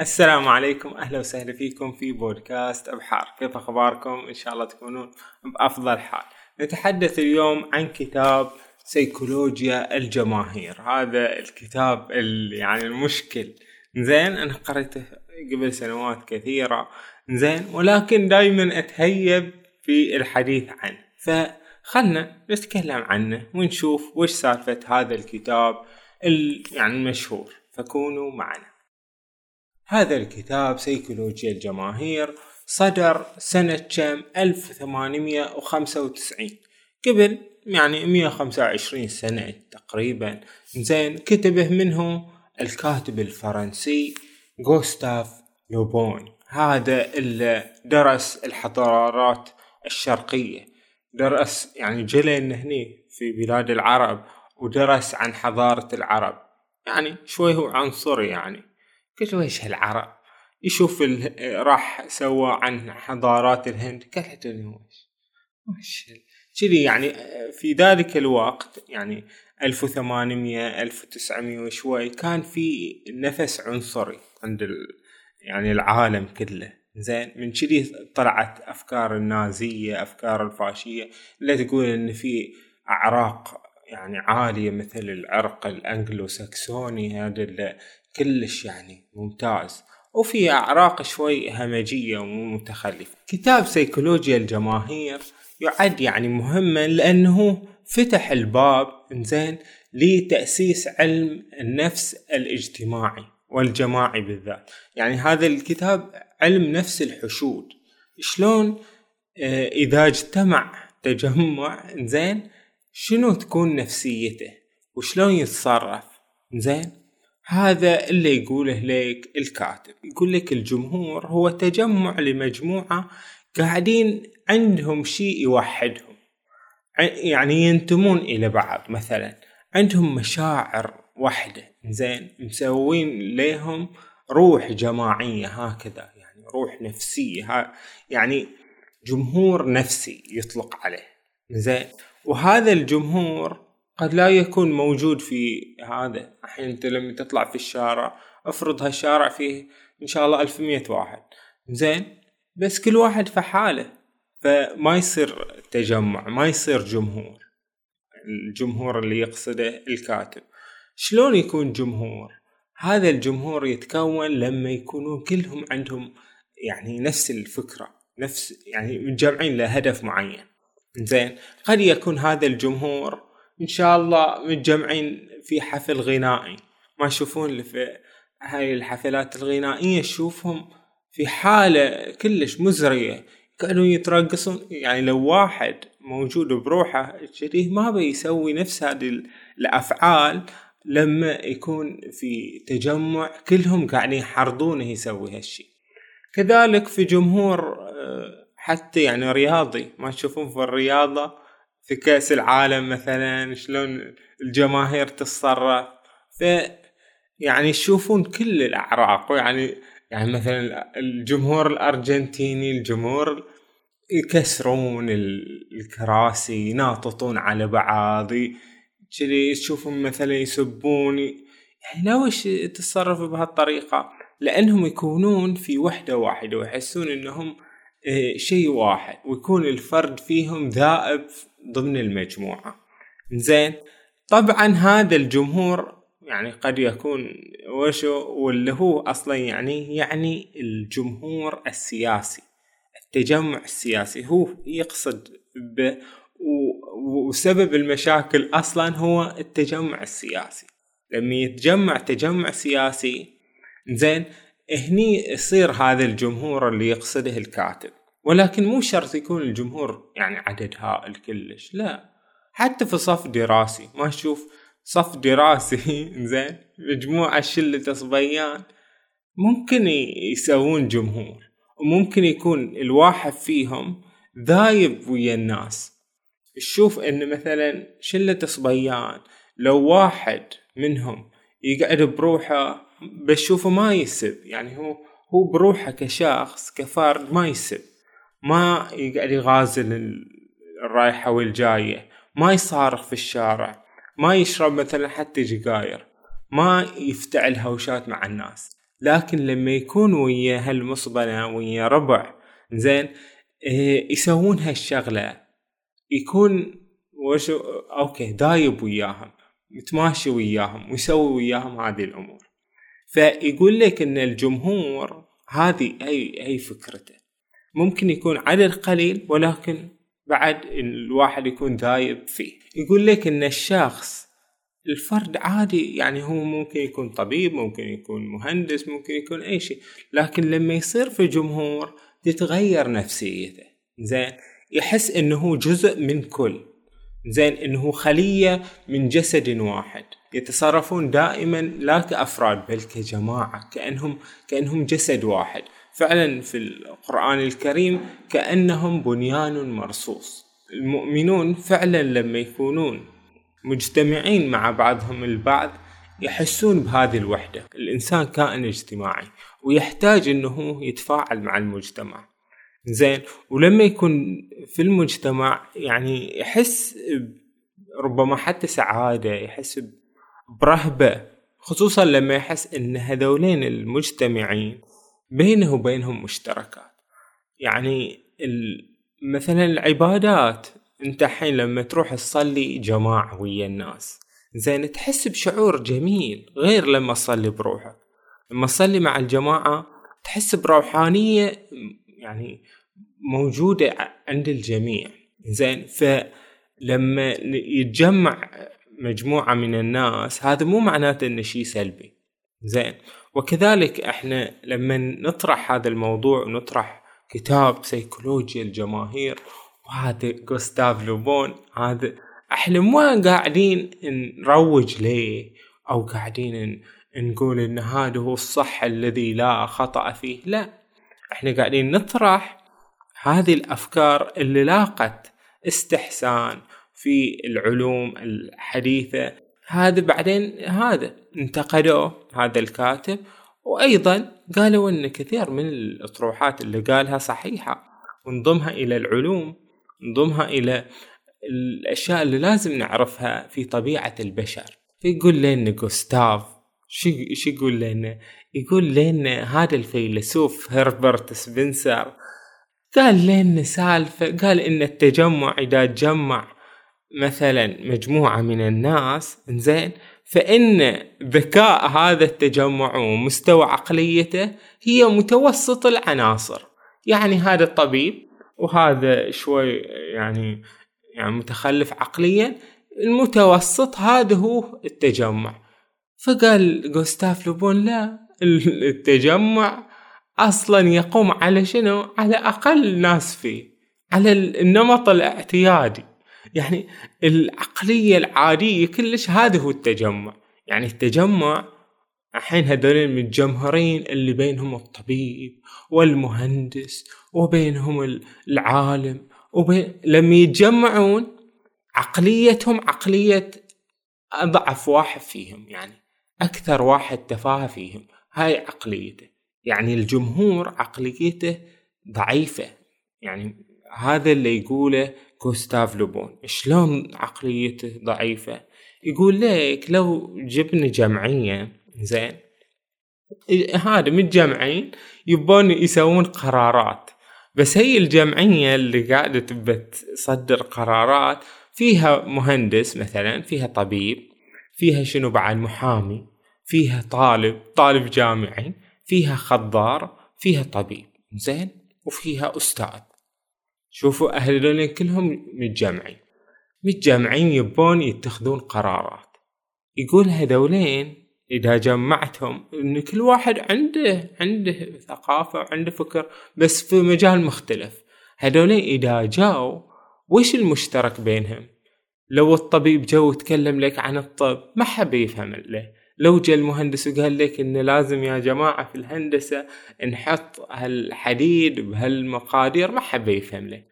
السلام عليكم أهلا وسهلا فيكم في بودكاست أبحار. كيف أخباركم؟ إن شاء الله تكونون بأفضل حال. نتحدث اليوم عن كتاب سيكولوجيا الجماهير. هذا الكتاب يعني المشكل. زين أنا قريته قبل سنوات كثيرة. زين ولكن دائما أتهيب في الحديث عنه. فخلنا نتكلم عنه ونشوف وش سالفة هذا الكتاب يعني المشهور. فكونوا معنا. هذا الكتاب سيكولوجيا الجماهير صدر سنة كم؟ 1895 قبل يعني 125 سنة تقريبا. زين كتبه منه الكاتب الفرنسي غوستاف لوبون. هذا اللي درس الحضارات الشرقية. درس يعني جلين هني في بلاد العرب ودرس عن حضارة العرب. يعني شوي هو عنصري يعني. قلت له إيش هالعرب يشوف راح سوى عن حضارات الهند. قالت له إيش كذي يعني في ذلك الوقت يعني 1800 1900 وشوي كان في نفس عنصري عند يعني العالم كله. زين من كذي طلعت أفكار النازية أفكار الفاشية. اللي تقول إن في أعراق يعني عالية مثل العرق الانجلو ساكسوني هذا كلش يعني ممتاز. وفي أعراق شوي همجية ومتخلفة. كتاب سيكولوجيا الجماهير يعد يعني مهما لأنه فتح الباب إنزين لتأسيس علم النفس الاجتماعي والجماعي بالذات. يعني هذا الكتاب علم نفس الحشود. شلون آه، إذا اجتمع تجمع زين شنو تكون نفسيته؟ وشلون يتصرف؟ زين هذا اللي يقوله لك الكاتب. يقول لك الجمهور هو تجمع لمجموعة قاعدين عندهم شيء يوحدهم. يعني ينتمون إلى بعض. مثلا عندهم مشاعر واحدة. زين مسوين لهم روح جماعية هكذا. يعني روح نفسية. يعني جمهور نفسي يطلق عليه. زين وهذا الجمهور قد لا يكون موجود في هذا الحين. أنت لما تطلع في الشارع افرض هالشارع فيه إن شاء الله ألف مية واحد. زين؟ بس كل واحد في حاله. فما يصير تجمع ما يصير جمهور. الجمهور اللي يقصده الكاتب. شلون يكون جمهور؟ هذا الجمهور يتكون لما يكونون كلهم عندهم يعني نفس الفكرة نفس يعني متجمعين لهدف معين. زين؟ قد يكون هذا الجمهور إن شاء الله متجمعين في حفل غنائي. ما يشوفون اللي في هاي الحفلات الغنائية تشوفهم في حالة كلش مزرية. كانوا يترقصون يعني لو واحد موجود بروحه كذي ما بيسوي نفس هذه الأفعال لما يكون في تجمع كلهم قاعدين يحرضونه يسوي هالشي. كذلك في جمهور آه، حتى يعني رياضي ما تشوفون في الرياضة في كأس العالم مثلا شلون الجماهير تتصرف. ف يعني يشوفون كل الأعراق يعني يعني مثلا الجمهور الأرجنتيني الجمهور يكسرون الكراسي يناططون على بعض كذي تشوفهم مثلا يسبون. يعني ليش تتصرفوا بهالطريقة؟ لأنهم يكونون في وحدة واحدة ويحسون أنهم آه، شيء واحد ويكون الفرد فيهم ذائب ضمن المجموعة. زين. طبعا هذا الجمهور يعني قد يكون وشو واللي هو أصلا يعني يعني الجمهور السياسي التجمع السياسي. هو يقصد ب وسبب المشاكل أصلا هو التجمع السياسي. لما يتجمع تجمع سياسي زين هني يصير هذا الجمهور اللي يقصده الكاتب. ولكن مو شرط يكون الجمهور يعني عدد هائل كلش لا. حتى في صف دراسي ما تشوف صف دراسي. زين مجموعة شلة صبيان ممكن يسوون جمهور وممكن يكون الواحد فيهم ذايب ويا الناس. تشوف إن مثلا شلة صبيان لو واحد منهم يقعد بروحه بشوفه ما يسب يعني هو هو بروحه كشخص كفرد ما يسب. ما يقعد يغازل الرايحة والجاية ما يصارخ في الشارع ما يشرب مثلا حتى جقاير ما يفتعل هوشات مع الناس. لكن لما يكون ويا هالمصبنة ويا ربع زين إيه يسوون هالشغلة. يكون وش okay دايب وياهم متماشي وياهم ويسوي وياهم هذه الأمور. فيقول لك إن الجمهور هذه اي اي فكرته. ممكن يكون عدد قليل ولكن بعد الواحد يكون دايب فيه. يقول لك إن الشخص الفرد عادي يعني هو ممكن يكون طبيب ممكن يكون مهندس ممكن يكون أي شيء لكن لما يصير في جمهور تتغير نفسيته. زين؟ يحس إنه هو جزء من كل. زين؟ إنه خلية من جسد واحد. يتصرفون دائما لا كأفراد بل كجماعة كأنهم كأنهم جسد واحد. فعلا في القرآن الكريم كأنهم بنيان مرصوص. المؤمنون فعلا لما يكونون مجتمعين مع بعضهم البعض يحسون بهذه الوحدة. الإنسان كائن اجتماعي ويحتاج أنه يتفاعل مع المجتمع. زين ولما يكون في المجتمع يعني يحس ربما حتى سعادة يحس برهبة خصوصا لما يحس إن هذولين المجتمعين بينه وبينهم مشتركات. يعني مثلا العبادات انت الحين لما تروح تصلي جماعة ويا الناس زين تحس بشعور جميل غير لما تصلي بروحك. لما تصلي مع الجماعة تحس بروحانية يعني موجودة عند الجميع. زين فلما يتجمع مجموعة من الناس هذا مو معناته إنه شيء سلبي. زين وكذلك إحنا لما نطرح هذا الموضوع ونطرح كتاب سيكولوجيا الجماهير وهذا جوستاف لوبون هذا إحنا ما قاعدين نروج ليه؟ أو قاعدين نقول إن هذا هو الصح الذي لا خطأ فيه لا. إحنا قاعدين نطرح هذه الأفكار اللي لاقت استحسان في العلوم الحديثة هذا بعدين هذا. انتقدوه هذا الكاتب وأيضا قالوا إن كثير من الأطروحات اللي قالها صحيحة. ونضمها إلى العلوم نضمها إلى الأشياء اللي لازم نعرفها في طبيعة البشر. فيقول لنا جوستاف شو شو يقول لنا؟ يقول لنا هذا الفيلسوف هربرت سبنسر. قال لنا سالفة قال إن التجمع إذا تجمع مثلا مجموعة من الناس زين فإن ذكاء هذا التجمع ومستوى عقليته هي متوسط العناصر. يعني هذا طبيب وهذا شوي يعني يعني متخلف عقليا المتوسط هذا هو التجمع. فقال جوستاف لوبون لا التجمع أصلا يقوم على شنو؟ على أقل ناس فيه على النمط الاعتيادي. يعني العقلية العادية كلش هذا هو التجمع. يعني التجمع الحين هذول المتجمهرين اللي بينهم الطبيب والمهندس وبينهم العالم وبين لما يتجمعون عقليتهم عقلية أضعف واحد فيهم يعني أكثر واحد تفاهة فيهم. هاي عقليته. يعني الجمهور عقليته ضعيفة. يعني هذا اللي يقوله كوستاف لوبون شلون عقليته ضعيفة؟ يقول لك لو جبنا جمعية زين هذا متجمعين يبون يسوون قرارات. بس هي الجمعية اللي قاعدة تبى تصدر قرارات فيها مهندس مثلا فيها طبيب فيها شنو بعد محامي فيها طالب طالب جامعي فيها خضار فيها طبيب زين وفيها أستاذ. شوفوا أهل كلهم متجمعين متجمعين يبون يتخذون قرارات. يقول هذولين إذا جمعتهم إن كل واحد عنده عنده ثقافة وعنده فكر بس في مجال مختلف. هذولين إذا جاوا وش المشترك بينهم؟ لو الطبيب جو تكلم لك عن الطب ما حب يفهم له. لو جاء المهندس وقال لك انه لازم يا جماعة في الهندسة نحط هالحديد بهالمقادير ما حب يفهم له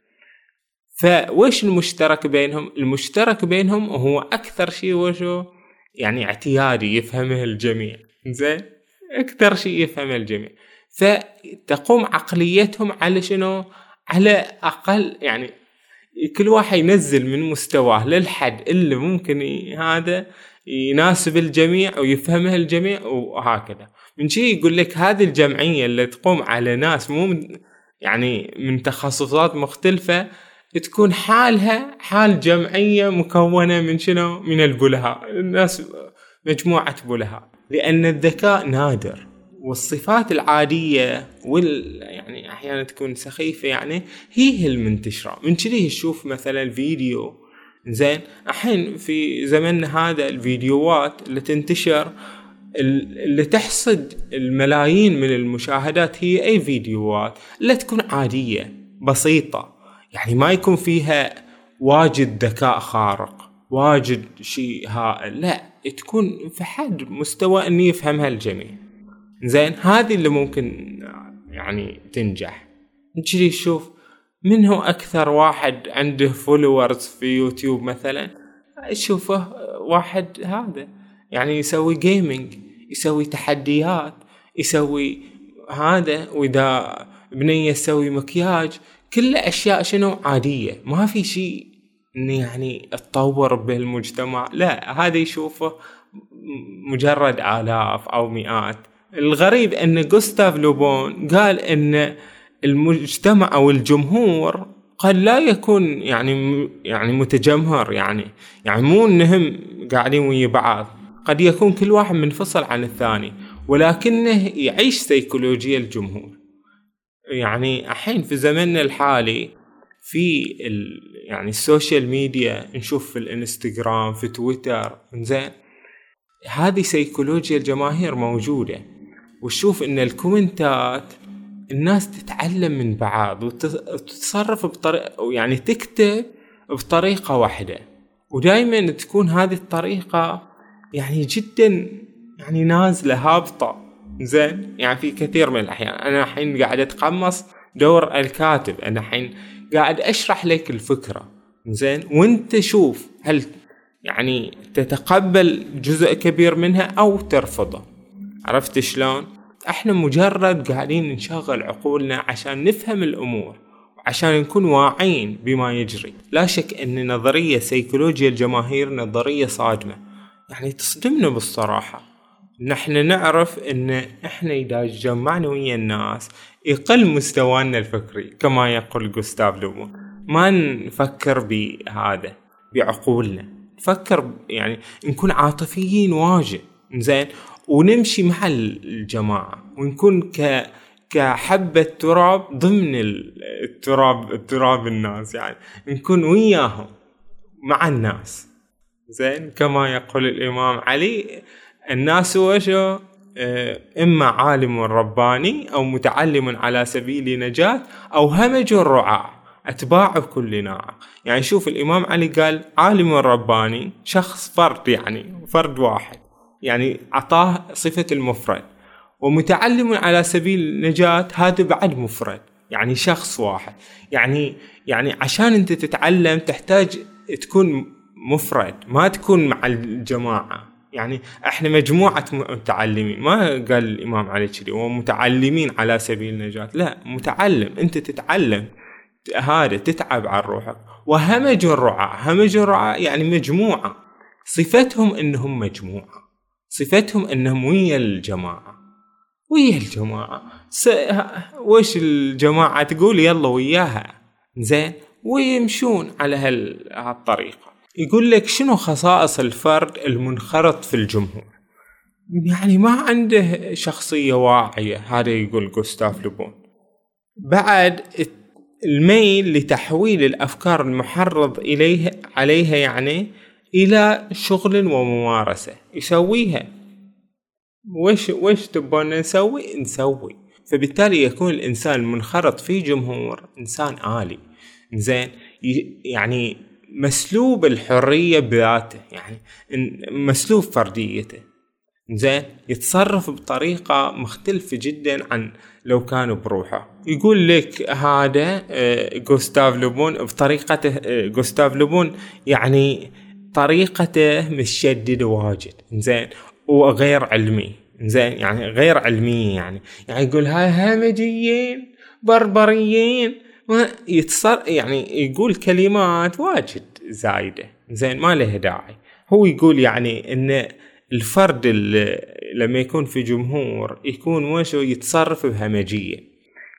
فوش المشترك بينهم؟ المشترك بينهم هو أكثر شيء وشو؟ يعني اعتيادي يفهمه الجميع. زين أكثر شيء يفهمه الجميع. فتقوم عقليتهم على شنو؟ على أقل يعني كل واحد ينزل من مستواه للحد اللي ممكن هذا يناسب الجميع ويفهمه الجميع وهكذا. من شي يقول لك هذه الجمعية اللي تقوم على ناس مو من يعني من تخصصات مختلفة تكون حالها حال جمعية مكونة من شنو؟ من البلهاء، الناس مجموعة بلهاء، لأن الذكاء نادر. والصفات العادية وال يعني أحيانا تكون سخيفة يعني هي المنتشرة، من كذي تشوف مثلا فيديو زين. الحين في زمننا هذا الفيديوهات اللي تنتشر اللي تحصد الملايين من المشاهدات هي أي فيديوهات اللي تكون عادية بسيطة. يعني ما يكون فيها واجد ذكاء خارق واجد شيء هائل لا تكون في حد مستوى اني يفهمها الجميع. زين هذه اللي ممكن يعني تنجح. نجي نشوف من هو أكثر واحد عنده followers في يوتيوب مثلا؟ شوفه واحد هذا. يعني يسوي gaming يسوي تحديات يسوي هذا وإذا بنية تسوي مكياج. كل أشياء شنو؟ عادية. ما في شيء يعني تطور بالمجتمع. لا هذا يشوفه مجرد آلاف أو مئات. الغريب أن جوستاف لوبون قال أن المجتمع أو الجمهور قد لا يكون يعني يعني متجمهر يعني يعني مو إنهم قاعدين ويا بعض. قد يكون كل واحد منفصل عن الثاني ولكنه يعيش سيكولوجيا الجمهور. يعني الحين في زمننا الحالي في ال يعني ال social media نشوف في الإنستغرام في تويتر زين هذه سيكولوجيا الجماهير موجودة. وتشوف إن الكومنتات الناس تتعلم من بعض وتتصرف بطريقة يعني تكتب بطريقة واحدة. ودائما تكون هذه الطريقة يعني جدا يعني نازلة هابطة. زين؟ يعني في كثير من الأحيان. أنا الحين قاعد أتقمص دور الكاتب. أنا الحين قاعد أشرح لك الفكرة. زين؟ وأنت شوف هل يعني تتقبل جزء كبير منها أو ترفضه. عرفت شلون؟ إحنا مجرد قاعدين نشغل عقولنا عشان نفهم الأمور عشان نكون واعين بما يجري. لا شك ان نظرية سيكولوجيا الجماهير نظرية صادمة. يعني تصدمنا بالصراحة. نحن نعرف ان إحنا اذا جمعنا ويا الناس يقل مستوانا الفكري كما يقول جوستاف لوبون ما نفكر بهذا بعقولنا. نفكر يعني نكون عاطفيين واجد. زين؟ ونمشي مع الجماعة ونكون ك كحبة تراب ضمن التراب التراب الناس يعني نكون وياهم مع الناس. زين؟ كما يقول الإمام علي الناس وشو؟ آه، إما عالم رباني أو متعلم على سبيل نجاة أو همج الرعاة أتباع كل ناعة يعني شوف الإمام علي قال عالم رباني شخص فرد يعني فرد واحد. يعني أعطاه صفة المفرد. ومتعلم على سبيل النجاة هذا بعد مفرد يعني شخص واحد. يعني يعني عشان أنت تتعلم تحتاج تكون مفرد ما تكون مع الجماعة. يعني إحنا مجموعة متعلمين. ما قال الإمام علي كذي ومتعلمين على سبيل النجاة. لا متعلم. أنت تتعلم هذا تتعب على روحك. وهمج الرعاة. همج الرعاة يعني مجموعة. صفتهم إنهم مجموعة. صفتهم أنهم ويا الجماعة ويا الجماعة. س... وش الجماعة تقول؟ يلا وياها. زين ويمشون على هالطريقة يقول لك شنو خصائص الفرد المنخرط في الجمهور؟ يعني ما عنده شخصية واعية هذا يقول جوستاف لوبون. بعد الميل لتحويل الأفكار المحرض إليه عليها يعني إلى شغل وممارسة. يسويها. وش وش تبون نسوي؟ نسوي. فبالتالي يكون الإنسان المنخرط في جمهور إنسان آلي. زين يعني مسلوب الحرية بذاته. يعني مسلوب فرديته. زين يتصرف بطريقة مختلفة جدا عن لو كان بروحه. يقول لك هذا آه، جوستاف لوبون بطريقته آه، جوستاف لوبون يعني طريقته مشددة واجد. زين وغير علمي. زين يعني غير علمية يعني. يعني يقول هاي همجيين بربريين. ما يتصر يعني يقول كلمات واجد زايدة. زين ما له داعي. هو يقول يعني إن الفرد اللي لما يكون في جمهور يكون وشو يتصرف بهمجية.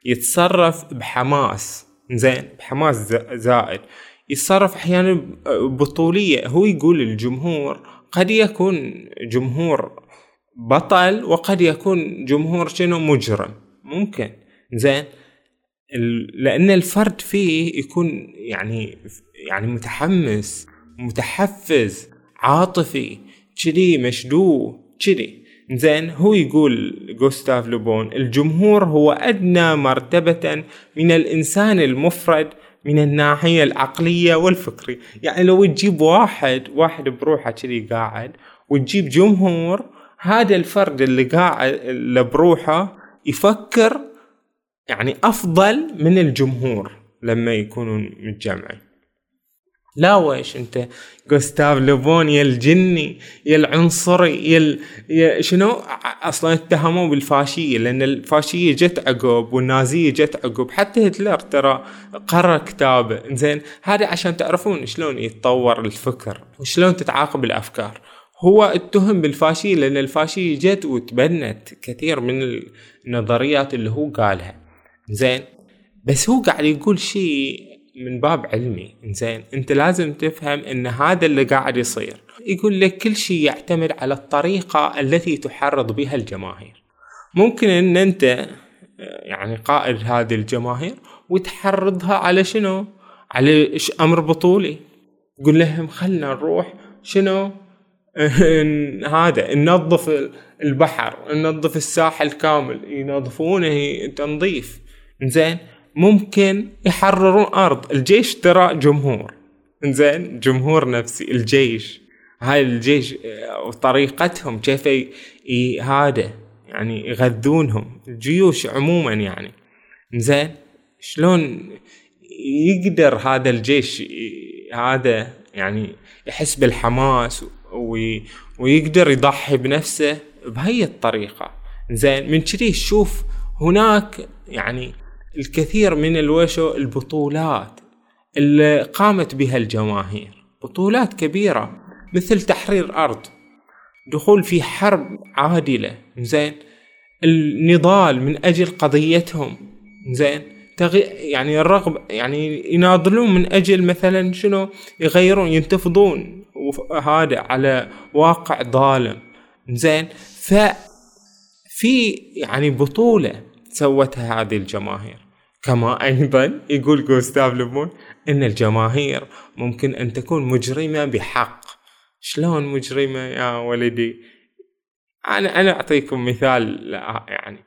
يتصرف بحماس. زين بحماس زائد. يتصرف أحيانا بطولية. هو يقول الجمهور قد يكون جمهور بطل وقد يكون جمهور شنو مجرم. ممكن. زين. لأن الفرد فيه يكون يعني يعني متحمس متحفز عاطفي كذي مشدوه كذي. زين. هو يقول جوستاف لوبون الجمهور هو أدنى مرتبة من الإنسان المفرد من الناحية العقلية والفكرية. يعني لو تجيب واحد واحد بروحه كذي قاعد وتجيب جمهور هذا الفرد اللي قاعد اللي بروحه يفكر يعني أفضل من الجمهور لما يكونوا متجمعين. لا ويش أنت؟ جوستاف لوبون يا الجني يا العنصري يا, يا شنو؟ أصلا اتهموه بالفاشية لأن الفاشية جت عقب والنازية جت عقب. حتى هتلر ترى قرا كتابه. زين هذا عشان تعرفون شلون يتطور الفكر وشلون تتعاقب الأفكار. هو اتهم بالفاشية لأن الفاشية جت وتبنت كثير من النظريات اللي هو قالها. زين بس هو قاعد يقول شيء من باب علمي. زين أنت لازم تفهم إن هذا اللي قاعد يصير. يقول لك كل شيء يعتمد على الطريقة التي تحرض بها الجماهير. ممكن إن أنت يعني قائد هذه الجماهير وتحرضها على شنو؟ على أمر بطولي. قول لهم خلنا نروح شنو؟ هذا ننظف البحر ننظف الساحل كامل ينظفونه تنظيف. زين ممكن يحررون أرض. الجيش ترى جمهور. زين جمهور نفسي. الجيش. هاي الجيش وطريقتهم كيف هذا يعني يغذونهم. الجيوش عموما يعني. زين شلون يقدر هذا الجيش هذا يعني يحس بالحماس ويقدر يضحي بنفسه بهي الطريقة. زين من كذي شوف هناك يعني الكثير من الوشو البطولات اللي قامت بها الجماهير. بطولات كبيرة مثل تحرير أرض دخول في حرب عادلة زين. النضال من أجل قضيتهم زين. تغي يعني الرغب يعني يناضلون من أجل مثلا شنو؟ يغيرون ينتفضون هذا على واقع ظالم زين. ف في يعني بطولة سوتها هذه الجماهير. كما أيضا يقول جوستاف لوبون إن الجماهير ممكن أن تكون مجرمة بحق. شلون مجرمة يا ولدي؟ أنا أنا أعطيكم مثال يعني.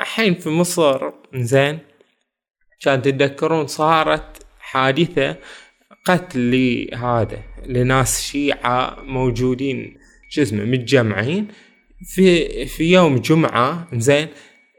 الحين في مصر زين كان تتذكرون صارت حادثة قتل لهذا لناس شيعة موجودين شو اسمه متجمعين في في يوم جمعة زين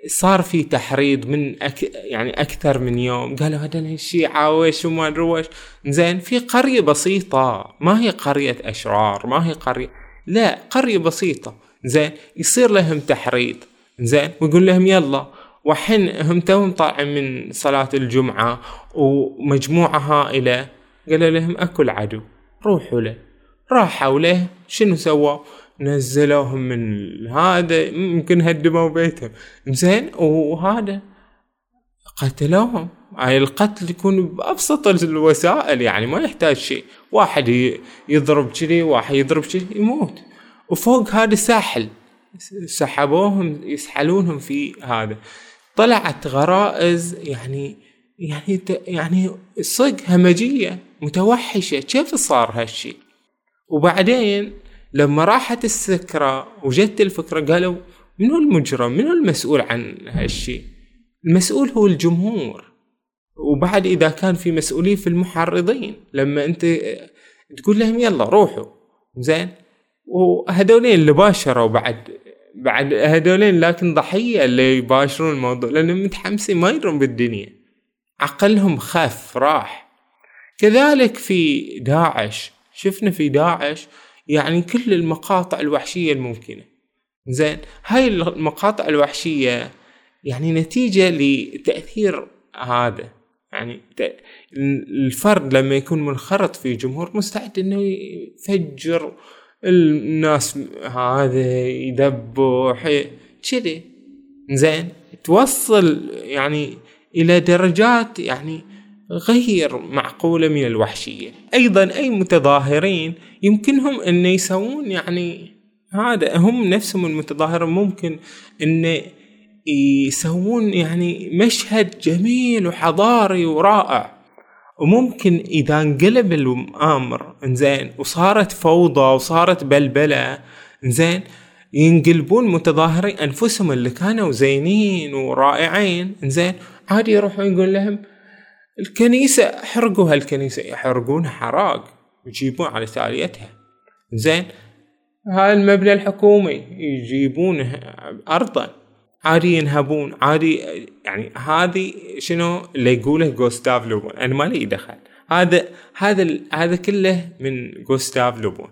صار في تحريض من أك يعني أكثر من يوم. قالوا هذول الشيعة ويش وما نروش زين في قرية بسيطة. ما هي قرية أشرار ما هي قرية. لا قرية بسيطة. زين يصير لهم تحريض. زين ويقول لهم يلا. وحين هم توهم طالعين من صلاة الجمعة ومجموعة هائلة قالوا لهم اكو العدو روحوا له. راحوا له. شنو سووا؟ نزلوهم من هذا يمكن هدموا بيتهم. زين وهذا قتلوهم. هاي القتل يكون بأبسط الوسائل يعني ما يحتاج شيء. واحد يضرب كذي واحد يضرب كذي يموت. وفوق هذا ساحل. سحبوهم يسحلونهم في هذا. طلعت غرائز يعني يعني يعني صدق همجية متوحشة. كيف صار هالشي وبعدين لما راحت السكرة وجت الفكرة قالوا منو المجرم؟ منو المسؤول عن هالشي؟ المسؤول هو الجمهور. وبعد إذا كان في مسؤولين في المحرضين لما أنت تقول لهم يلا روحوا. زين؟ وهذولين اللي باشروا بعد بعد هذولين لكن ضحية اللي يباشرون الموضوع لأنهم متحمسين ما يدرون بالدنيا. عقلهم خف راح. كذلك في داعش. شفنا في داعش يعني كل المقاطع الوحشية الممكنة. زين هاي المقاطع الوحشية يعني نتيجة لتأثير هذا. يعني الفرد لما يكون منخرط في جمهور مستعد إنه يفجر الناس هذا يذبح كذي. زين توصل يعني إلى درجات يعني غير معقولة من الوحشية. أيضا أي متظاهرين يمكنهم أن يسوون يعني هذا هم نفسهم المتظاهرين ممكن أن يسوون يعني مشهد جميل وحضاري ورائع. وممكن إذا انقلب الأمر إنزين وصارت فوضى وصارت بلبلة إنزين ينقلبون متظاهرين أنفسهم اللي كانوا زينين ورائعين إنزين عادي يروحون يقول لهم الكنيسة حرقوا هالكنيسة. يحرقونها حراق. يجيبون على تاليتها. زين. هاي المبنى الحكومي. يجيبونه أرضا. عادي ينهبون. عادي يعني هذه شنو اللي يقوله جوستاف لوبون. أنا ما لي دخل. هذا هذا هذا كله من جوستاف لوبون.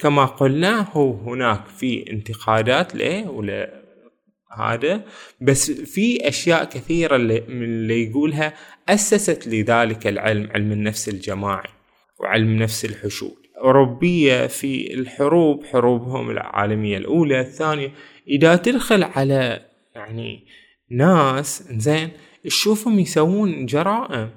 كما قلنا هو هناك في انتقادات له ولا هذا بس في أشياء كثيرة اللي من اللي يقولها أسست لذلك العلم علم النفس الجماعي وعلم نفس الحشود. أوروبية في الحروب حروبهم العالمية الأولى الثانية. إذا تدخل على يعني ناس زين تشوفهم يسوون جرائم.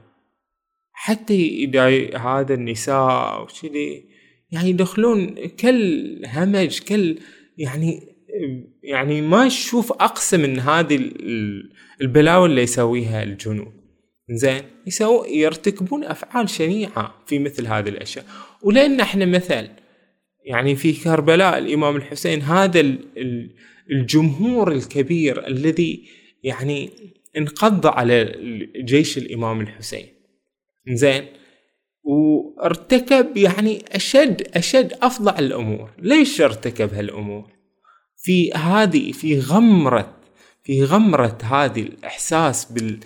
حتى إذا هذا النساء وكذي يعني يدخلون كل همج كل يعني يعني ما تشوف اقسى من هذه البلاوي اللي يسويها الجنود. زين؟ يسوي يرتكبون أفعال شنيعة في مثل هذه الأشياء. ولأن إحنا مثل يعني في كربلاء الإمام الحسين هذا الجمهور الكبير الذي يعني انقض على جيش الإمام الحسين. زين؟ وارتكب يعني أشد أشد افظع الأمور. ليش ارتكب هالأمور؟ في هذه في غمرة في غمرة هذه الإحساس بال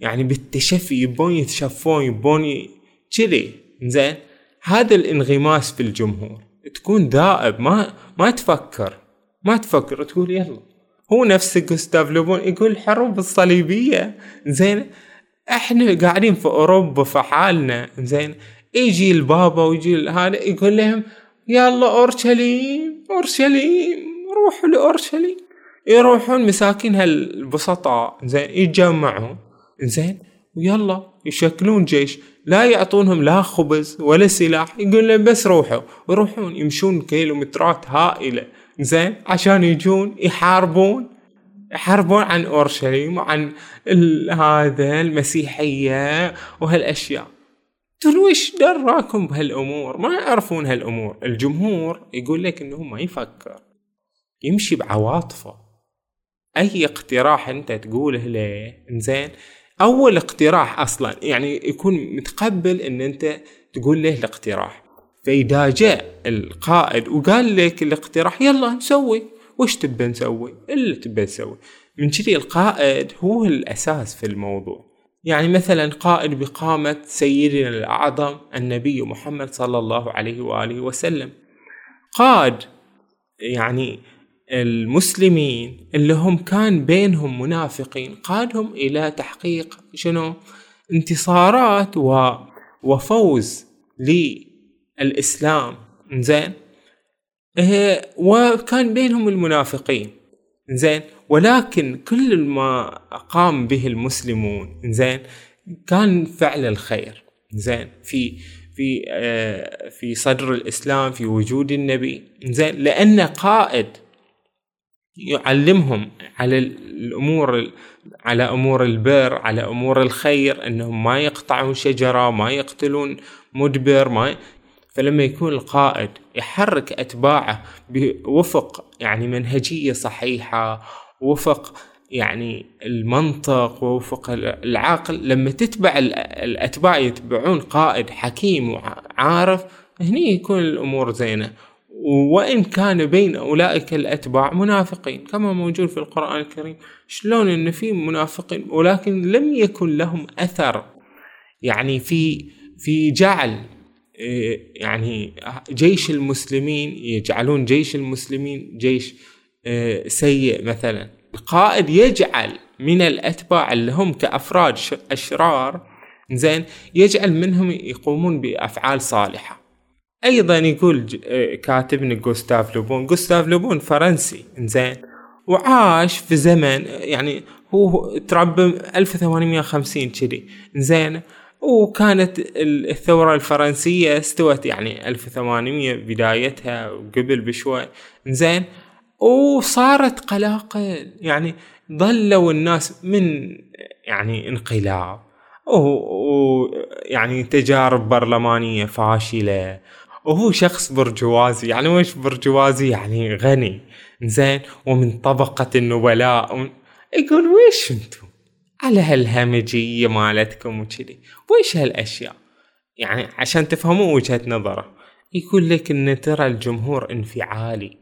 يعني بالتشفي يبون يتشفون يبون كذي زين؟ هذا الانغماس في الجمهور. تكون ذائب ما ما تفكر ما تفكر تقول يلا. هو نفس جوستاف لوبون يقول الحروب الصليبية زين؟ إحنا قاعدين في أوروبا في حالنا زين؟ يجي البابا ويجي هذا يقول لهم يلا أورشليم أورشليم. روحوا لأورشليم. يروحون مساكين هالبسطاء زين يتجمعون. زين ويلا يشكلون جيش. لا يعطونهم لا خبز ولا سلاح. يقول لهم بس روحوا. يروحون يمشون كيلومترات هائلة. زين عشان يجون يحاربون. يحاربون عن أورشليم وعن هذا المسيحية وهالأشياء. تقول وش دراكم بهالأمور؟ ما يعرفون هالأمور. الجمهور يقول لك إنه ما يفكر. يمشي بعواطفه. أي اقتراح أنت تقوله له إنزين أول اقتراح أصلا يعني يكون متقبل إن أنت تقول له الاقتراح. فإذا جاء القائد وقال لك الاقتراح يلا نسوي. وش تبى نسوي؟ اللي تبى نسوي من كذي القائد هو الأساس في الموضوع. يعني مثلا قائد بقامة سيدنا الأعظم النبي محمد صلى الله عليه وآله وسلم. قاد يعني المسلمين اللي هم كان بينهم منافقين قادهم إلى تحقيق شنو؟ انتصارات و وفوز للإسلام. زين إيه وكان بينهم المنافقين. زين ولكن كل ما قام به المسلمون زين كان فعل الخير. زين في في آه في صدر الإسلام في وجود النبي. زين لأن قائد يعلمهم على الأمور على أمور البر على أمور الخير إنهم ما يقطعون شجرة ما يقتلون مدبر ما فلما يكون القائد يحرك أتباعه بوفق يعني منهجية صحيحة وفق يعني المنطق ووفق العقل لما تتبع الأتباع يتبعون قائد حكيم وعارف هني يكون الأمور زينة. وإن كان بين أولئك الأتباع منافقين كما موجود في القرآن الكريم. شلون أن في منافقين ولكن لم يكن لهم أثر؟ يعني في في جعل آه، يعني جيش المسلمين يجعلون جيش المسلمين جيش آه، سيء مثلا. القائد يجعل من الأتباع اللي هم كأفراد أشرار زين يجعل منهم يقومون بأفعال صالحة. أيضا يقول كاتبنا جوستاف لوبون. جوستاف لوبون فرنسي إنزين. وعاش في زمن يعني هو تربى 1850 كذي زين وكانت الثورة الفرنسية استوت يعني 1800 بدايتها وقبل بشوي زين وصارت قلاقل يعني ظلوا الناس من يعني انقلاب. ويعني تجارب برلمانية فاشلة. وهو شخص برجوازي. يعني وش برجوازي؟ يعني غني. زين. ومن طبقة النبلاء. يقول ويش أنتم؟ على هالهمجية مالتكم وكذي. ويش هالأشياء؟ يعني عشان تفهموا وجهة نظره. يقول لك إن ترى الجمهور انفعالي.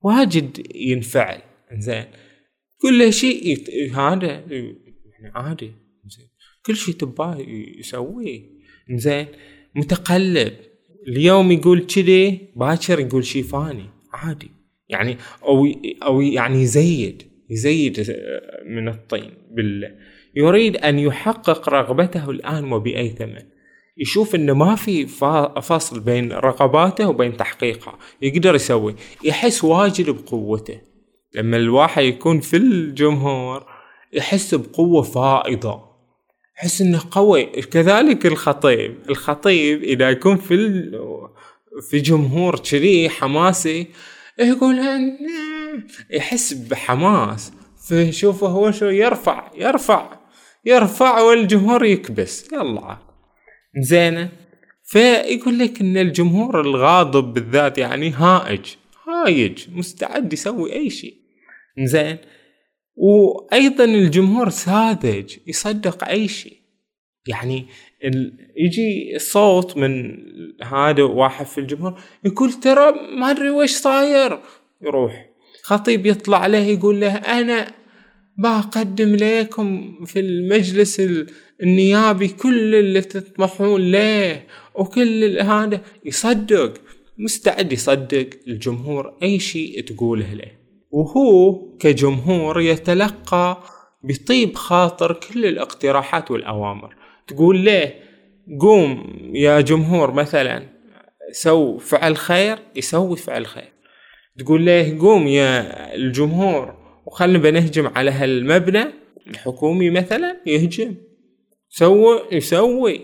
واجد ينفعل. زين. كل شيء هذا يعني عادي. زين. كل شيء تباه يسويه. زين. متقلب. اليوم يقول كذي باكر يقول شي فاني عادي. يعني أو أو يعني يزيد يزيد من الطين. بالله يريد أن يحقق رغبته الآن وبأي ثمن. يشوف إنه ما في فصل بين رغباته وبين تحقيقها يقدر يسوي. يحس واجد بقوته. لما الواحد يكون في الجمهور يحس بقوة فائضة. يحس إنه قوي. كذلك الخطيب. الخطيب إذا يكون في في جمهور كذي حماسي يقول يحس بحماس. فشوفه هو شو يرفع يرفع يرفع والجمهور يكبس. يلا. زينه فيقول لك إن الجمهور الغاضب بالذات يعني هائج هايج مستعد يسوي أي شيء. زين. وأيضا الجمهور ساذج يصدق أي شيء. يعني يجي صوت من هذا واحد في الجمهور يقول ترى ما أدري وش صاير. يروح خطيب يطلع عليه يقول له أنا بقدم لكم في المجلس النيابي كل اللي تطمحون له وكل هذا. يصدق مستعد يصدق الجمهور أي شيء تقوله له. وهو كجمهور يتلقى بطيب خاطر كل الاقتراحات والأوامر. تقول له قوم يا جمهور مثلا سو فعل خير؟ يسوي فعل خير. تقول له قوم يا الجمهور وخلنا بنهجم على هالمبنى؟ الحكومي مثلا يهجم. سوى يسوي.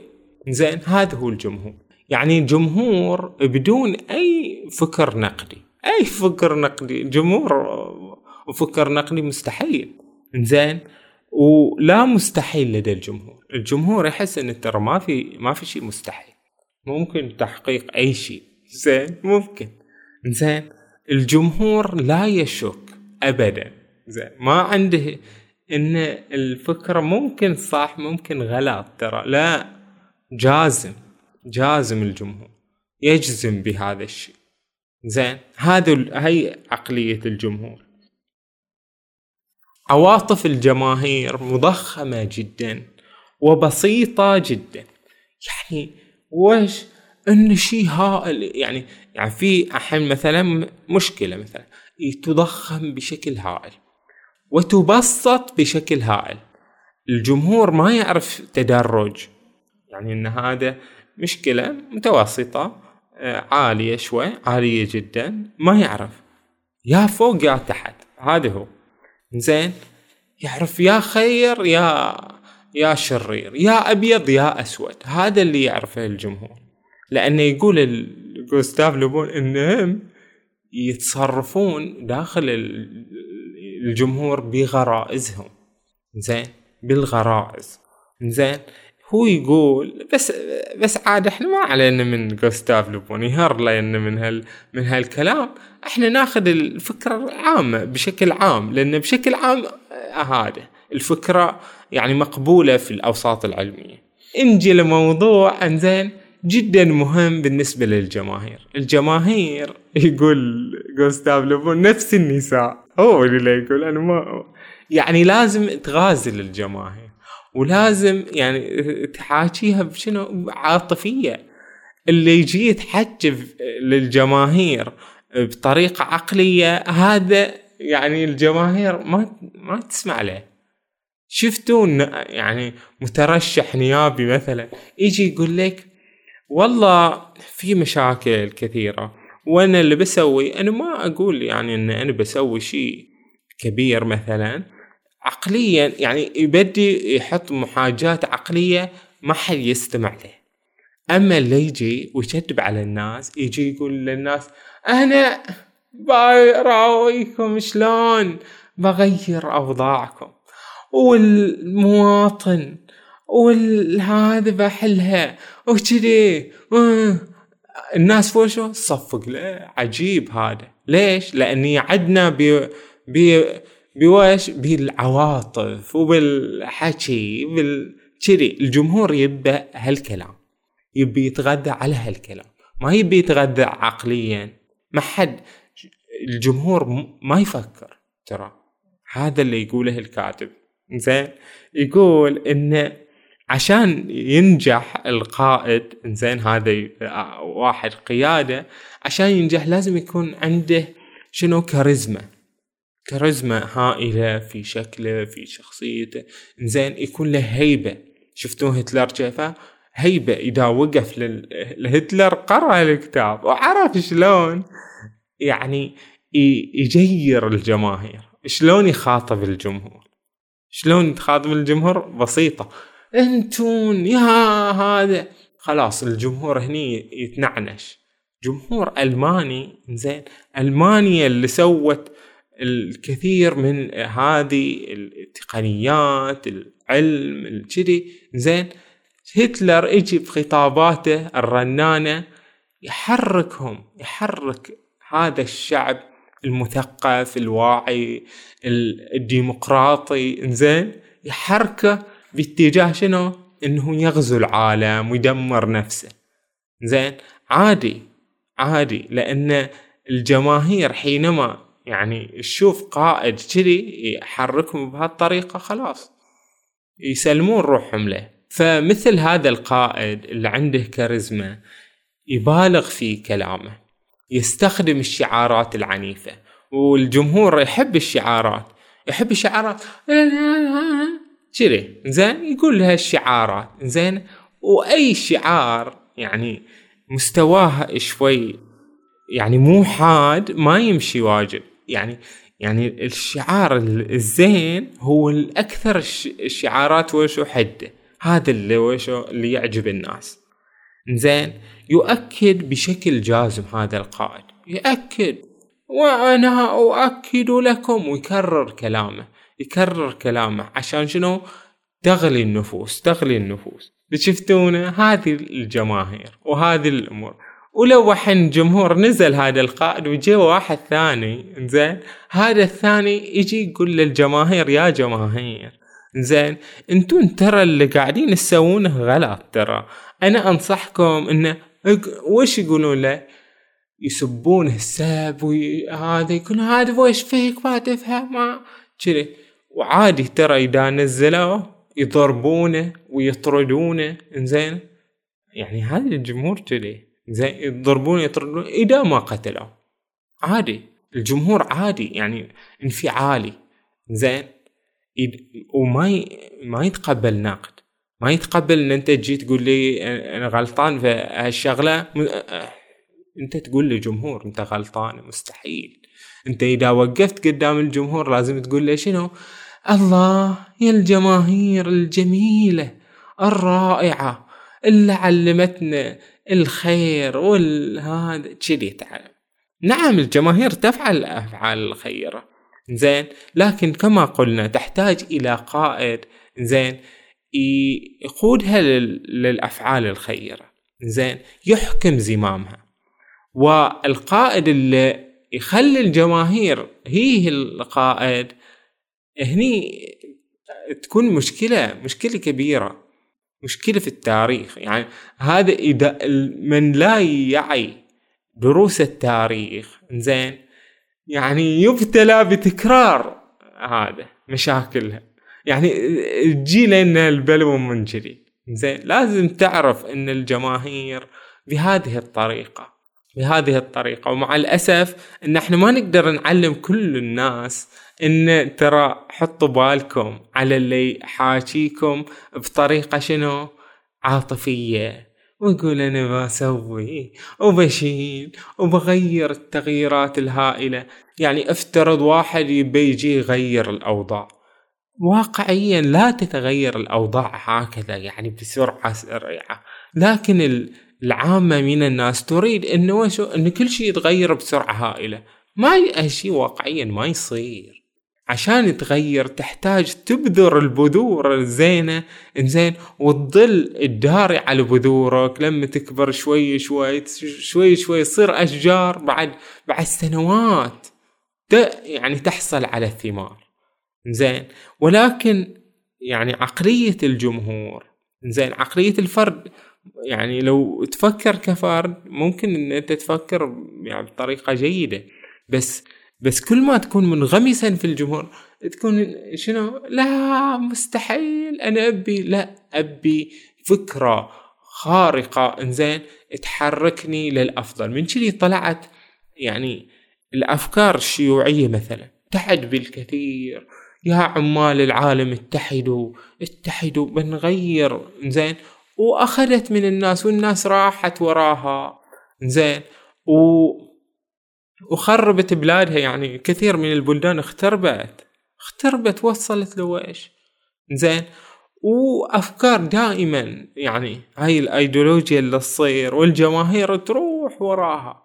زين هذا هو الجمهور. يعني جمهور بدون أي فكر نقدي. أي فكر نقدي جمهور وفكر نقدي مستحيل. زين ولا مستحيل لدى الجمهور. الجمهور يحس إن ترى ما في ما في شيء مستحيل. ممكن تحقيق أي شيء. زين ممكن. زين الجمهور لا يشك ابدا. زين ما عنده إن الفكرة ممكن صح ممكن غلط. ترى لا جازم جازم الجمهور. يجزم بهذا الشيء. زين هذا هي عقلية الجمهور. عواطف الجماهير مضخمة جدا وبسيطة جدا. يعني وش إن شيء هائل يعني يعني في الحين مثلا مشكلة مثلا تضخم بشكل هائل وتبسط بشكل هائل. الجمهور ما يعرف تدرج. يعني إن هذا مشكلة متوسطة آه، عالية شوي عالية جدا ما يعرف. يا فوق يا تحت هذا هو. زين يعرف يا خير يا يا شرير يا أبيض يا أسود. هذا اللي يعرفه الجمهور. لأنه يقول جوستاف لوبون إنهم يتصرفون داخل الجمهور بغرائزهم. زين بالغرائز. زين هو يقول بس بس عاد إحنا ما علينا من جوستاف لوبون يهر لنا من هال من هالكلام. إحنا ناخذ الفكرة العامة بشكل عام لأن بشكل عام آه، هذا الفكرة يعني مقبولة في الأوساط العلمية. نجي لموضوع إنزين جدا مهم بالنسبة للجماهير. الجماهير يقول جوستاف لوبون نفس النساء. هو اللي يقول أنا ما يعني لازم تغازل الجماهير. ولازم يعني تحاكيها بشنو؟ عاطفية. اللي يجي يتحجب للجماهير بطريقة عقلية هذا يعني الجماهير ما ما تسمع له. شفتوا يعني مترشح نيابي مثلا يجي يقول لك والله في مشاكل كثيرة وأنا اللي بسوي أنا ما أقول يعني إن أنا بسوي شيء كبير مثلا عقليا يعني يبدي يحط محاجات عقلية ما حد يستمع له. أما اللي يجي ويكذب على الناس يجي يقول للناس أنا براويكم شلون؟ بغير أوضاعكم. والمواطن والهذا بحلها وكذي آه. الناس وشو صفق له عجيب هذا. ليش؟ لأني عدنا ب ب بوش بالعواطف وبالحكي بالكذي. الجمهور يبى هالكلام يبي يتغذى على هالكلام. ما يبي يتغذى عقليا. ما حد الجمهور ما يفكر ترى. هذا اللي يقوله الكاتب. زين يقول إن عشان ينجح القائد زين هذا واحد قيادة عشان ينجح لازم يكون عنده شنو؟ كاريزما. كاريزما هائلة في شكله في شخصيته. زين يكون له هيبة. شفتوه هتلر كيفه هيبة إذا وقف لهتلر قرأ الكتاب وعرف شلون يعني يجير الجماهير. شلون يخاطب الجمهور؟ شلون تخاطب الجمهور؟ بسيطة. أنتون يا هذا. خلاص الجمهور هني يتنعنش. جمهور ألماني زين ألمانيا اللي سوت الكثير من هذه التقنيات العلم الكذي زين هتلر يجي بخطاباته الرنانة يحركهم يحرك هذا الشعب المثقف الواعي الديمقراطي. زين يحركه باتجاه شنو؟ إنه يغزو العالم ويدمر نفسه. زين عادي عادي. لأن الجماهير حينما يعني تشوف قائد كذي يحركهم بهالطريقة خلاص. يسلمون روحهم له. فمثل هذا القائد اللي عنده كاريزما يبالغ في كلامه يستخدم الشعارات العنيفة والجمهور يحب الشعارات يحب الشعارات. كذي زين يقول لها الشعارات زين. وأي شعار يعني مستواه شوي يعني مو حاد ما يمشي واجد. يعني يعني الشعار الزين هو الأكثر الشعارات وشو حدة. هذا اللي وشو اللي يعجب الناس. زين يؤكد بشكل جازم هذا القائد. يأكد وأنا أؤكد لكم ويكرر كلامه. يكرر كلامه. عشان شنو؟ تغلي النفوس تغلي النفوس. شفتونا؟ هذه الجماهير وهذه الأمور. ولو وحن جمهور نزل هذا القائد وجاء واحد ثاني زين هذا الثاني يجي يقول للجماهير يا جماهير زين أنتون ترى اللي قاعدين تسوونه غلط ترى. أنا أنصحكم إنه وش يقولون له؟ يسبونه السب وهذا يقول هذا وش فيك؟ ما تفهم ما كذي. وعادي ترى إذا نزلوه يضربونه ويطردونه إنزين. يعني هذا الجمهور كذي. زين يضربونه يطردونه إذا ما قتلوه عادي. الجمهور عادي يعني انفعالي. زين. وما ي... ما يتقبل نقد ما يتقبل إن أنت تجي تقول لي أنا غلطان في هالشغلة. أنت تقول للجمهور أنت غلطان مستحيل. أنت إذا وقفت قدام الجمهور لازم تقول له شنو؟ الله يا الجماهير الجميلة الرائعة اللي علمتنا الخير والهذا كذي تعلم نعم الجماهير تفعل الافعال الخيرة زين لكن كما قلنا تحتاج إلى قائد. زين يقودها للأفعال الخيرة زين يحكم زمامها. والقائد اللي يخلي الجماهير هي القائد هني تكون مشكلة مشكلة كبيرة. مشكلة في التاريخ. يعني هذا إذا من لا يعي دروس التاريخ زين يعني يبتلى بتكرار هذا مشاكلها. يعني تجي لنا البلوى من جديد. زين لازم تعرف إن الجماهير بهذه الطريقة بهذه الطريقة. ومع الأسف إن إحنا ما نقدر نعلم كل الناس إن ترى حطوا بالكم على اللي حاكيكم بطريقة شنو؟ عاطفية. ويقول أنا بسوي وبشيل وبغير التغييرات الهائلة. يعني افترض واحد يبي يجي يغير الأوضاع. واقعيا لا تتغير الأوضاع هكذا يعني بسرعة سريعة. لكن العامة من الناس تريد إنه إن كل شيء يتغير بسرعة هائلة. ما شيء واقعيا ما يصير. عشان يتغير تحتاج تبذر البذور الزينة إنزين وتظل تداري على بذورك. لما تكبر شوي شوي شوي شوي تصير أشجار بعد بعد سنوات يعني تحصل على الثمار. زين ولكن يعني عقلية الجمهور زين عقلية الفرد يعني لو تفكر كفرد ممكن إن أنت تفكر يعني بطريقة جيدة. بس بس كل ما تكون منغمسا في الجمهور تكون شنو؟ لا مستحيل. أنا أبي لا أبي فكرة خارقة. إنزين تحركني للأفضل. من كذي طلعت؟ يعني الأفكار الشيوعية مثلا. تعد بالكثير. يا عمال العالم اتحدوا اتحدوا. بنغير زين وأخذت من الناس والناس راحت وراها. زين و وخربت بلادها يعني كثير من البلدان اختربت. اختربت وصلت لويش زين. وأفكار دائما يعني هاي الأيديولوجيا اللي تصير والجماهير تروح وراها.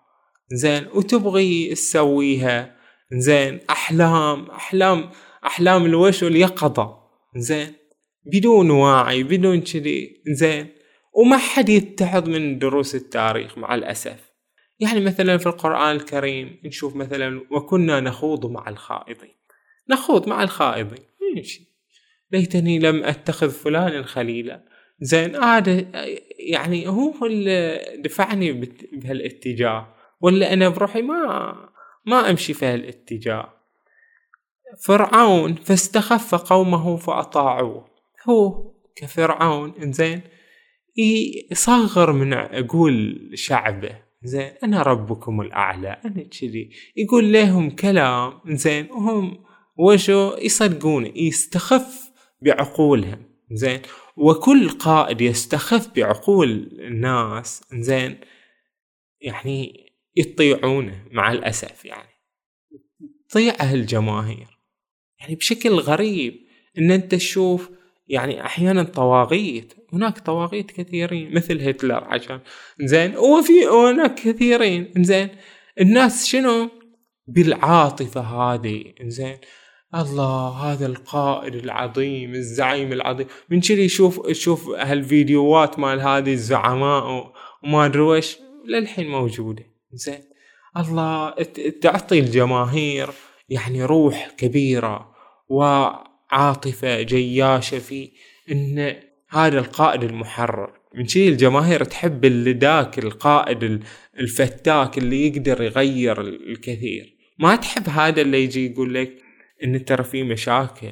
زين. وتبغي تسويها. زين. أحلام أحلام أحلام الوش واليقظة. زين. بدون وعي بدون كذي. زين. وما حد يتعظ من دروس التاريخ مع الأسف. يعني مثلا في القرآن الكريم نشوف مثلا وكنا نخوض مع الخائضين. نخوض مع الخائضين. ماشي. ليتني لم أتخذ فلانا خليلا زين هذا يعني هو اللي دفعني بهالاتجاه. ولا أنا بروحي ما ما أمشي في هالاتجاه. فرعون فاستخف قومه فأطاعوه. هو كفرعون إنزين يصغر من عقول شعبه. زين أنا ربكم الأعلى. أنا كذي. يقول لهم كلام زين وهم وشو؟ يصدقونه يستخف بعقولهم. زين وكل قائد يستخف بعقول الناس زين يعني يطيعونه مع الأسف يعني. تطيعه الجماهير. يعني بشكل غريب إن أنت تشوف يعني أحيانا طواغيت هناك طواغيت كثيرين مثل هتلر عشان زين وفي هناك كثيرين زين الناس شنو؟ بالعاطفة هذه زين الله هذا القائد العظيم الزعيم العظيم. من كذي يشوف يشوف هالفيديوهات مال هذه الزعماء وما أدري وش للحين موجودة زين الله تعطي الجماهير يعني روح كبيرة وعاطفة جياشة في إن هذا القائد المحرر. من شي الجماهير تحب اللي ذاك القائد الفتاك اللي يقدر يغير الكثير. ما تحب هذا اللي يجي يقول لك إن ترى في مشاكل؟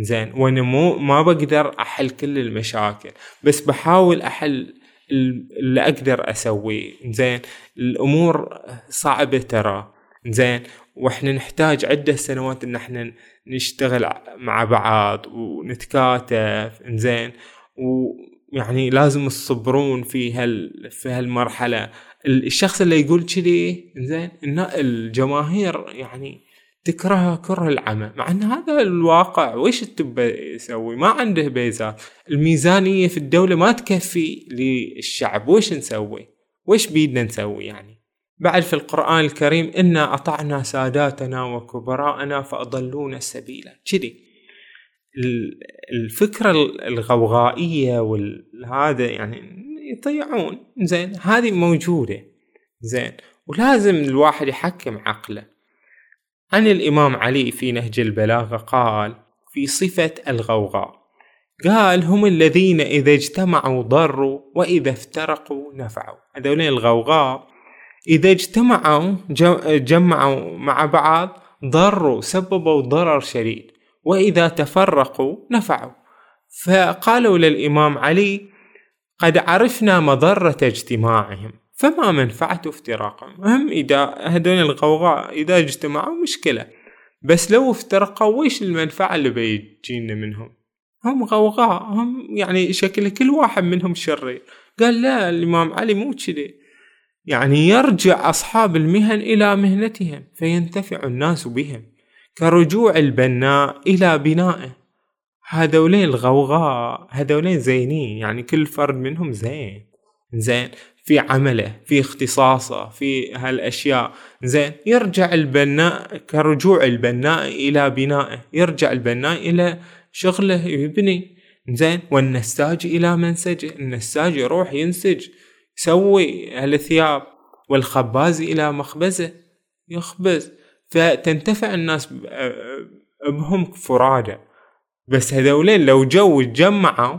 زين وأنا مو ما بقدر أحل كل المشاكل بس بحاول أحل اللي أقدر أسويه. زين الأمور صعبة ترى. زين وإحنا نحتاج عدة سنوات إن إحنا نشتغل مع بعض ونتكاتف إنزين؟ ويعني لازم تصبرون في هال في هالمرحلة. الشخص اللي يقول كذي إنزين؟ الجماهير يعني تكرهه كره العمى مع إن هذا الواقع ويش تبى يسوي؟ ما عنده بيزات. الميزانية في الدولة ما تكفي للشعب. ويش نسوي؟ ويش بيدنا نسوي يعني؟ بعد في القرآن الكريم إنا أطعنا ساداتنا وكبراءنا فأضلونا السبيل كذي. الفكرة الغوغائية والهذا يعني يطيعون. زين هذه موجودة. زين ولازم الواحد يحكم عقله. عن الإمام علي في نهج البلاغة قال في صفة الغوغاء قال هم الذين إذا اجتمعوا ضروا وإذا افترقوا نفعوا. هذولين الغوغاء إذا اجتمعوا جمعوا مع بعض ضروا سببوا ضرر شديد. وإذا تفرقوا نفعوا. فقالوا للإمام علي قد عرفنا مضرة اجتماعهم فما منفعة افتراقهم. هم إذا هذول الغوغاء إذا اجتمعوا مشكلة. بس لو افترقوا ويش المنفعة اللي بيجينا منهم؟ هم غوغاء هم يعني شكل كل واحد منهم شرير. قال لا الإمام علي مو كذي. يعني يرجع أصحاب المهن إلى مهنتهم فينتفع الناس بهم كرجوع البناء إلى بنائه. هذولين الغوغاء هذولين زينين يعني كل فرد منهم زين زين في عمله في اختصاصه في هالأشياء زين. يرجع البناء كرجوع البناء إلى بنائه يرجع البناء إلى شغله يبني زين. والنساج إلى منسجه النساج يروح ينسج. يسوي الثياب والخباز إلى مخبزه يخبز. فتنتفع الناس بهم فرادى. بس هذولين لو جو تجمعوا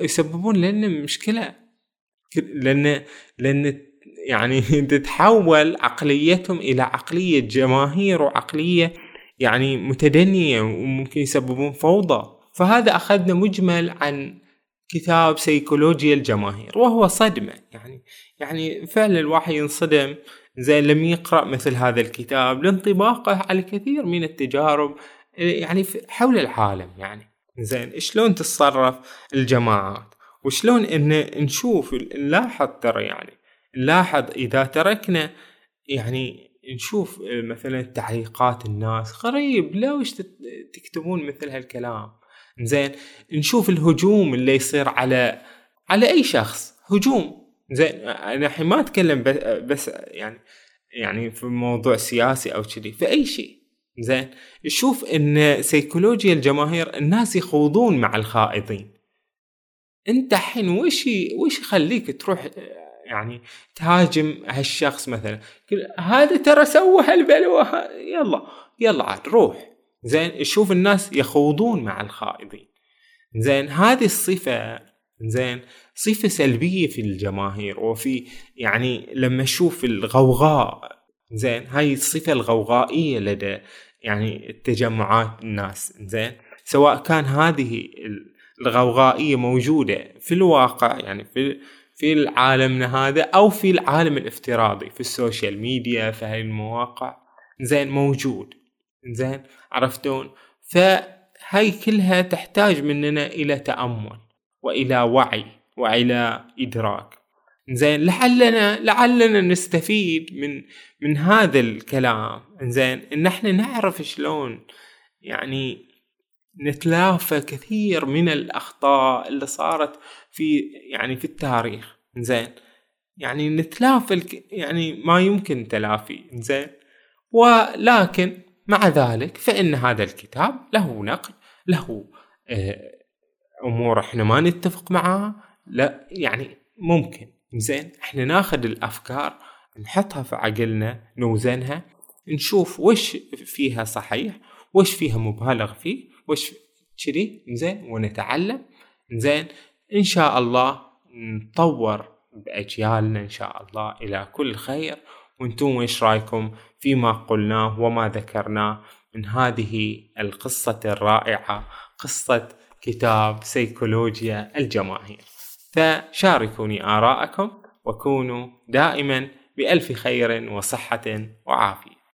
يسببون لنا مشكلة. لأن لأن يعني تتحول عقليتهم إلى عقلية جماهير وعقلية يعني متدنية وممكن يسببون فوضى. فهذا أخذنا مجمل عن كتاب سيكولوجيا الجماهير وهو صدمة. يعني يعني فعلا الواحد ينصدم. زين لم يقرأ مثل هذا الكتاب لانطباقه على كثير من التجارب يعني حول العالم. يعني زين شلون تتصرف الجماعات؟ وشلون إن نشوف نلاحظ ترى يعني نلاحظ إذا تركنا يعني نشوف مثلا تعليقات الناس غريب لا وش تكتبون مثل هالكلام؟ زين نشوف الهجوم اللي يصير على على أي شخص هجوم. زين أنا الحين ما أتكلم بس يعني يعني في موضوع سياسي أو كذي في أي شيء. زين شوف إن سيكولوجيا الجماهير الناس يخوضون مع الخائضين. أنت الحين وش وش يخليك تروح يعني تهاجم هالشخص مثلا؟ هذا ترى سوى هالبلوة يلا يلا عاد روح. زين شوف الناس يخوضون مع الخائضين. زين هذه الصفة زين صفة سلبية في الجماهير وفي يعني لما أشوف الغوغاء زين هاي الصفة الغوغائية لدى يعني التجمعات الناس زين سواء كان هذه الغوغائية موجودة في الواقع يعني في في عالمنا هذا أو في العالم الافتراضي في ال social media في هاي المواقع زين موجود. زين عرفتون؟ فهاي كلها تحتاج مننا إلى تأمل وإلى وعي وإلى إدراك. زين لعلنا لعلنا نستفيد من من هذا الكلام. زين إن إحنا نعرف شلون يعني نتلافى كثير من الأخطاء اللي صارت في يعني في التاريخ. زين يعني نتلافى يعني ما يمكن تلافي. زين ولكن مع ذلك فإن هذا الكتاب له نقل له آه، أمور إحنا ما نتفق معها لا يعني ممكن. زين إحنا ناخذ الأفكار نحطها في عقلنا نوزنها نشوف وش فيها صحيح وش فيها مبالغ فيه وش كذي زين ونتعلم. زين إن شاء الله نطور بأجيالنا إن شاء الله إلى كل خير. وأنتم إيش رأيكم؟ فيما قلناه وما ذكرناه من هذه القصة الرائعة قصة كتاب سيكولوجيا الجماهير. فشاركوني آراءكم وكونوا دائما بألف خير وصحة وعافية.